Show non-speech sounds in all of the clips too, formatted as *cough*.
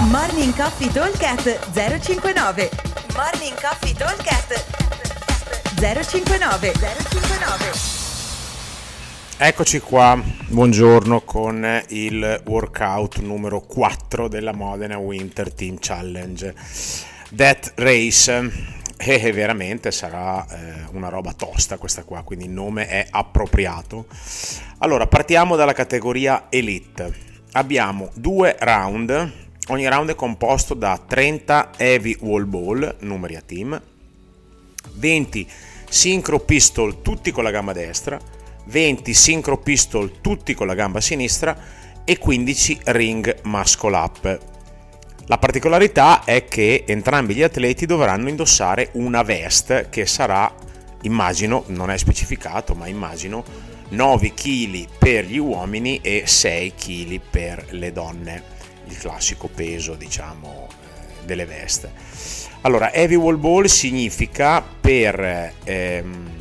Morning Coffee Talkcast 059 Morning Coffee Talkcast 059 059 Eccoci qua, buongiorno con il workout numero 4 della Modena Winter Team Challenge. Death Race, e eh, veramente sarà eh, una roba tosta questa qua, quindi il nome è appropriato. Allora, partiamo dalla categoria Elite. Abbiamo due round, ogni round è composto da 30 heavy wall ball, numeri a team, 20 synchro pistol tutti con la gamba destra, 20 synchro pistol tutti con la gamba sinistra e 15 ring muscle up. La particolarità è che entrambi gli atleti dovranno indossare una vest che sarà, immagino, non è specificato, ma immagino, 9 kg per gli uomini e 6 kg per le donne, il classico peso, diciamo, eh, delle veste. Allora, heavy wall ball significa per ehm,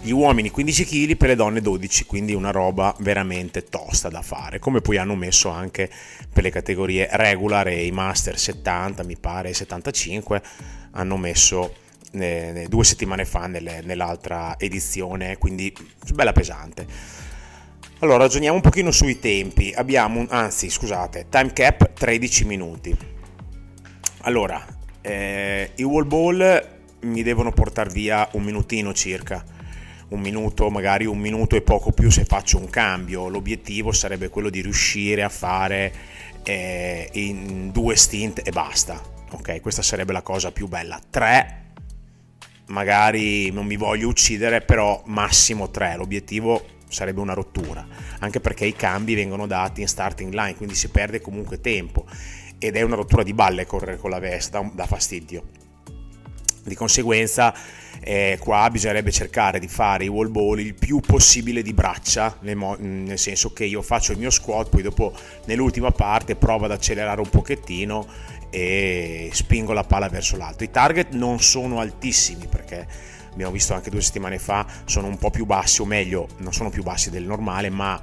gli uomini 15 kg per le donne 12, quindi una roba veramente tosta da fare, come poi hanno messo anche per le categorie regular e i master 70, mi pare 75, hanno messo eh, due settimane fa nelle, nell'altra edizione, quindi bella pesante. Allora, ragioniamo un pochino sui tempi. Abbiamo, un, anzi, scusate, time cap 13 minuti. Allora, eh, i wall ball mi devono portare via un minutino circa un minuto, magari un minuto e poco più se faccio un cambio. L'obiettivo sarebbe quello di riuscire a fare eh, in due stint e basta. Ok, questa sarebbe la cosa più bella. Tre, magari non mi voglio uccidere, però massimo tre. L'obiettivo sarebbe una rottura, anche perché i cambi vengono dati in starting line, quindi si perde comunque tempo ed è una rottura di balle correre con la veste, da fastidio. Di conseguenza eh, qua bisognerebbe cercare di fare i wall ball il più possibile di braccia, nel, mo- nel, senso che io faccio il mio squat, poi dopo nell'ultima parte provo ad accelerare un pochettino e spingo la palla verso l'alto. I target non sono altissimi perché abbiamo visto anche due settimane fa, sono un po' più bassi, o meglio, non sono più bassi del normale, ma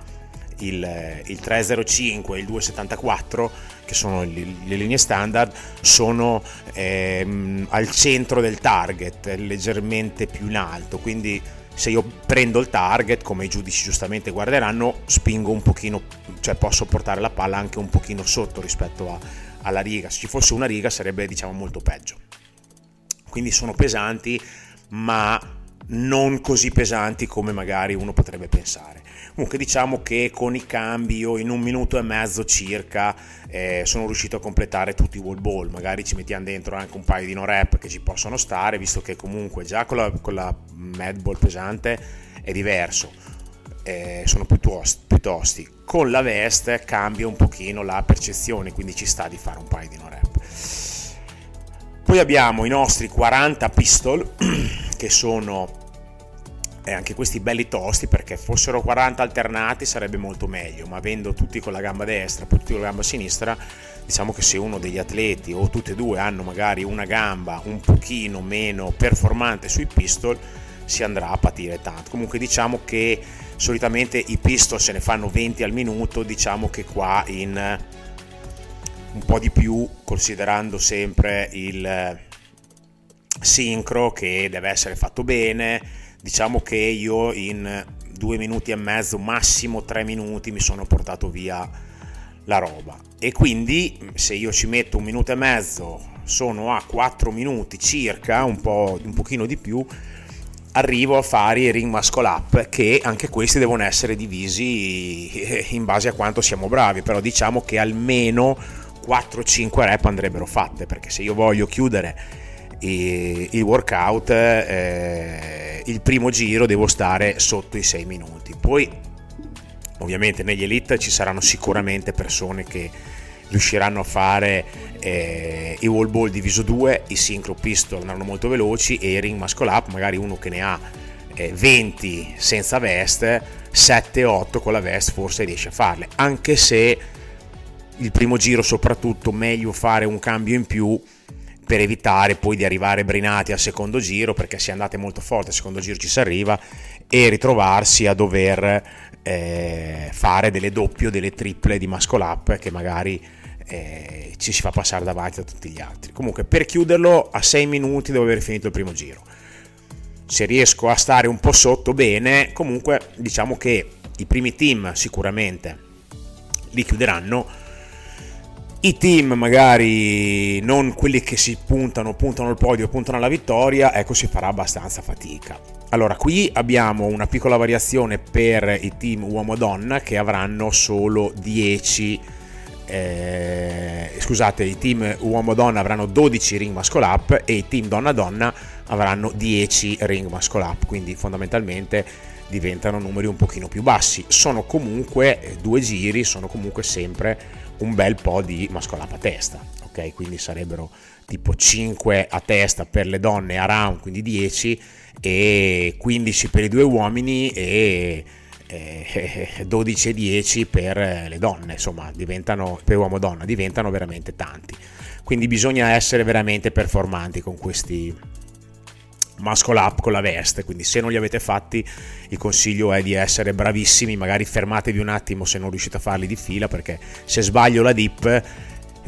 il, il 305 e il 274 che sono le, linee standard sono ehm, al centro del target leggermente più in alto. Quindi se io prendo il target come i giudici giustamente guarderanno spingo un pochino cioè posso portare la palla anche un pochino sotto rispetto a, alla riga. Se ci fosse una riga sarebbe diciamo molto peggio. Quindi sono pesanti ma non così pesanti come magari uno potrebbe pensare. Comunque diciamo che con i cambi io in un minuto e mezzo circa eh, sono riuscito a completare tutti i wall ball, magari ci mettiamo dentro anche un paio di no rep che ci possono stare, visto che comunque già con la, con la mad ball pesante è diverso, eh, sono più tosti. Con la veste cambia un pochino la percezione, quindi ci sta di fare un paio di no rep. Poi abbiamo i nostri 40 pistol *clears throat* che sono eh, anche questi belli tosti perché fossero 40 alternati sarebbe molto meglio, ma avendo tutti con la gamba destra, tutti con la gamba sinistra, diciamo che se uno degli atleti o tutti e due hanno magari una gamba un pochino meno performante sui pistol, si andrà a patire tanto. Comunque diciamo che solitamente i pistol se ne fanno 20 al minuto, diciamo che qua in un po' di più, considerando sempre il sincro che deve essere fatto bene. Diciamo che io in due minuti e mezzo, massimo tre minuti, mi sono portato via la roba. E quindi se io ci metto un minuto e mezzo, sono a quattro minuti circa, un, po', un pochino di più, arrivo a fare i ring muscle up che anche questi devono essere divisi *laughs* in base a quanto siamo bravi, però diciamo che almeno 4-5 rep andrebbero fatte perché se io voglio chiudere il workout eh, il primo giro devo stare sotto i 6 minuti. Poi ovviamente negli elite ci saranno sicuramente persone che riusciranno a fare eh, i wall ball diviso 2 i synchro pistol andranno molto veloci e i ring muscle up magari uno che ne ha eh, 20 senza veste 7-8 con la veste forse riesce a farle. Anche se il primo giro soprattutto meglio fare un cambio in più per evitare poi di arrivare brinati al secondo giro perché se andate molto forte al secondo giro ci si arriva e ritrovarsi a dover eh, fare delle doppie o delle triple di muscle up che magari eh, ci si fa passare davanti a tutti gli altri. Comunque per chiuderlo a 6 minuti devo aver finito il primo giro. Se riesco a stare un po' sotto bene, comunque diciamo che i primi team sicuramente li chiuderanno. I team magari non quelli che si puntano, puntano al podio, puntano alla vittoria, ecco si farà abbastanza fatica. Allora, qui abbiamo una piccola variazione per i team uomo-donna che avranno solo 10 eh, scusate, i team uomo-donna avranno 12 ring muscle up e i team donna-donna avranno 10 ring muscle up, quindi fondamentalmente diventano numeri un pochino più bassi. Sono comunque eh, due giri, sono comunque sempre un bel po' di up a testa, ok? Quindi sarebbero tipo 5 a testa per le donne a round, quindi 10 e 15 per i due uomini e 12 e *laughs* 10 per le donne, insomma, diventano per uomo donna, diventano veramente tanti. Quindi bisogna essere veramente performanti con questi muscle up con la veste, quindi se non li avete fatti il consiglio è di essere bravissimi, magari fermatevi un attimo se non riuscite a farli di fila perché se sbaglio la dip,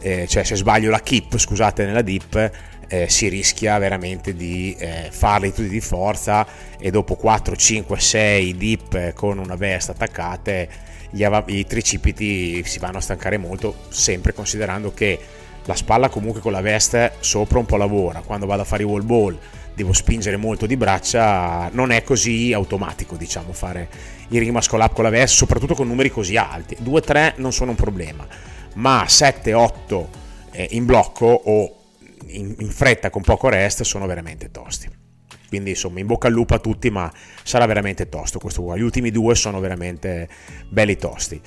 eh, cioè se sbaglio la keep, scusate, nella dip eh, si rischia veramente di eh, farli tutti di forza e dopo 4, 5, 6 dip con una veste attaccate gli av- i tricipiti si vanno a stancare molto sempre considerando che la spalla comunque con la veste sopra un po' lavora quando vado a fare i wall ball devo spingere molto di braccia non è così automatico diciamo fare i ring muscle up con la veste soprattutto con numeri così alti 2-3 non sono un problema ma 7-8 eh, in blocco o in, in fretta con poco rest sono veramente tosti. Quindi insomma in bocca al lupo a tutti, ma sarà veramente tosto questo qua. Gli ultimi due sono veramente belli tosti.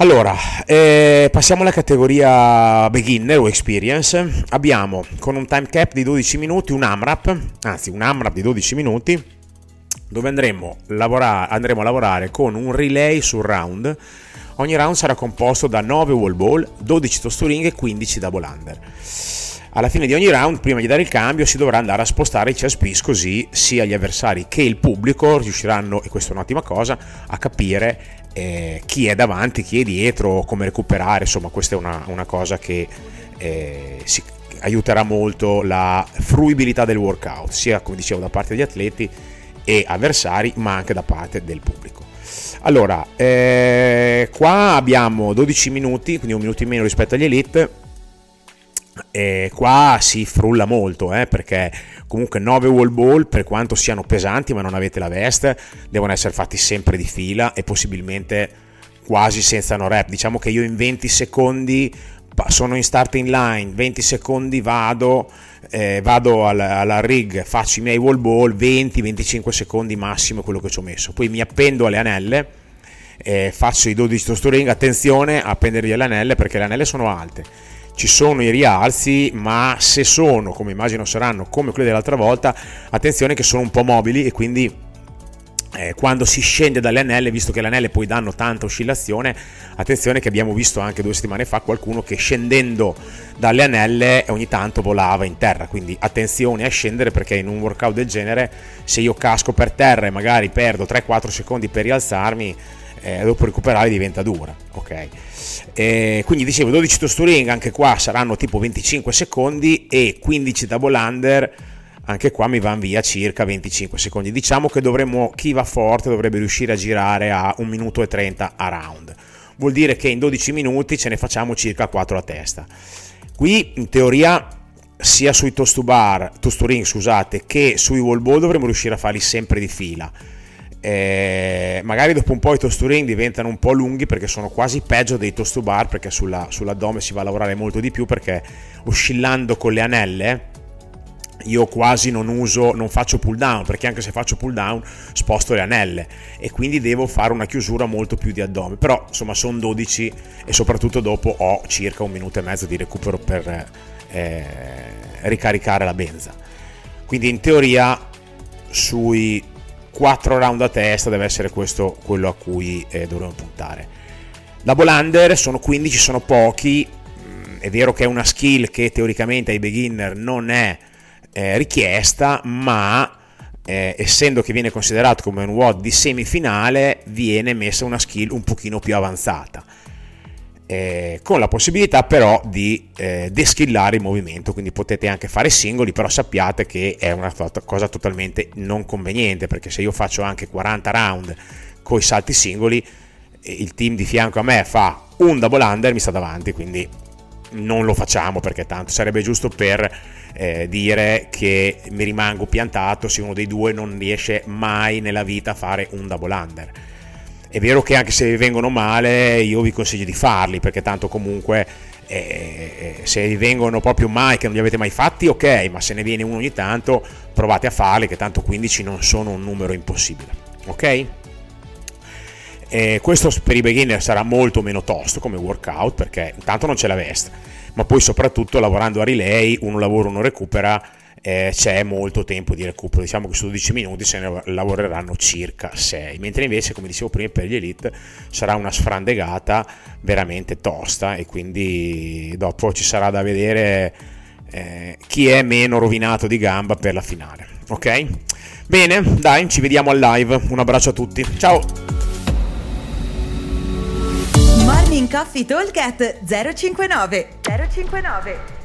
Allora, eh, passiamo alla categoria beginner o experience. Abbiamo con un time cap di 12 minuti un AMRAP, anzi un AMRAP di 12 minuti, dove andremo, lavora- andremo a lavorare con un relay sul round Ogni round sarà composto da 9 wall ball, 12 tosturing e 15 double under. Alla fine di ogni round, prima di dare il cambio, si dovrà andare a spostare i chess piece così sia gli avversari che il pubblico riusciranno, e questa è un'ottima cosa, a capire eh, chi è davanti, chi è dietro, come recuperare. Insomma, questa è una, una cosa che eh, si, aiuterà molto la fruibilità del workout, sia come dicevo da parte degli atleti e avversari, ma anche da parte del pubblico. Allora, eh, qua abbiamo 12 minuti, quindi un minuto in meno rispetto agli elite. E qua si frulla molto eh, perché comunque 9 wall ball per quanto siano pesanti ma non avete la veste devono essere fatti sempre di fila e possibilmente quasi senza no rep. Diciamo che io in 20 secondi sono in starting line 20 secondi vado eh, vado alla, alla, rig, faccio i miei wall ball, 20-25 secondi massimo quello che ci ho messo, poi mi appendo alle anelle, eh, faccio i 12 toast attenzione a appendergli alle anelle perché le anelle sono alte, ci sono i rialzi, ma se sono, come immagino saranno, come quelli dell'altra volta, attenzione che sono un po' mobili e quindi eh, quando si scende dalle anelle, visto che le anelle poi danno tanta oscillazione, attenzione che abbiamo visto anche due settimane fa qualcuno che scendendo dalle anelle ogni tanto volava in terra, quindi attenzione a scendere perché in un workout del genere se io casco per terra e magari perdo 3-4 secondi per rialzarmi, eh, dopo recuperare diventa dura, ok? Eh, quindi dicevo 12 tosturing anche qua saranno tipo 25 secondi e 15 double under anche qua mi vanno via circa 25 secondi. Diciamo che dovremmo, chi va forte dovrebbe riuscire a girare a 1 minuto e 30 a round. Vuol dire che in 12 minuti ce ne facciamo circa 4 a testa. Qui in teoria sia sui toast to bar, toast to ring, scusate, che sui wall ball dovremmo riuscire a farli sempre di fila. Eh, magari dopo un po' i toast to ring diventano un po' lunghi perché sono quasi peggio dei toast to bar perché sulla, sull'addome si va a lavorare molto di più perché oscillando con le anelle io quasi non uso, non faccio pull down perché anche se faccio pull down sposto le anelle e quindi devo fare una chiusura molto più di addome. Però insomma sono 12 e soprattutto dopo ho circa un minuto e mezzo di recupero per eh, ricaricare la benza. Quindi in teoria sui 4 round a testa deve essere questo quello a cui eh, dovremmo puntare. Da Bolander sono 15, sono pochi. Mm, è vero che è una skill che teoricamente ai beginner non è eh, richiesta, ma eh, essendo che viene considerato come un WOD di semifinale, viene messa una skill un pochino più avanzata. Eh, con la possibilità però di eh, deschillare il movimento, quindi potete anche fare singoli, però sappiate che è una cosa totalmente non conveniente, perché se io faccio anche 40 round con i salti singoli, il team di fianco a me fa un double under, mi sta davanti, quindi non lo facciamo perché tanto sarebbe giusto per eh, dire che mi rimango piantato se uno dei due non riesce mai nella vita a fare un double under è vero che anche se vi vengono male io vi consiglio di farli perché tanto comunque eh, eh, se vi vengono proprio mai che non li avete mai fatti ok ma se ne viene uno ogni tanto provate a farli che tanto 15 non sono un numero impossibile ok? Eh, questo per i beginner sarà molto meno tosto come workout perché intanto non c'è la veste ma poi soprattutto lavorando a relay uno lavora uno recupera eh, c'è molto tempo di recupero, diciamo che su 12 minuti se ne lavoreranno circa 6, mentre invece come dicevo prima per gli elite sarà una sfrandegata veramente tosta e quindi dopo ci sarà da vedere eh, chi è meno rovinato di gamba per la finale, ok? Bene, dai, ci vediamo al live, un abbraccio a tutti, ciao! Morning Coffee Talk 059 059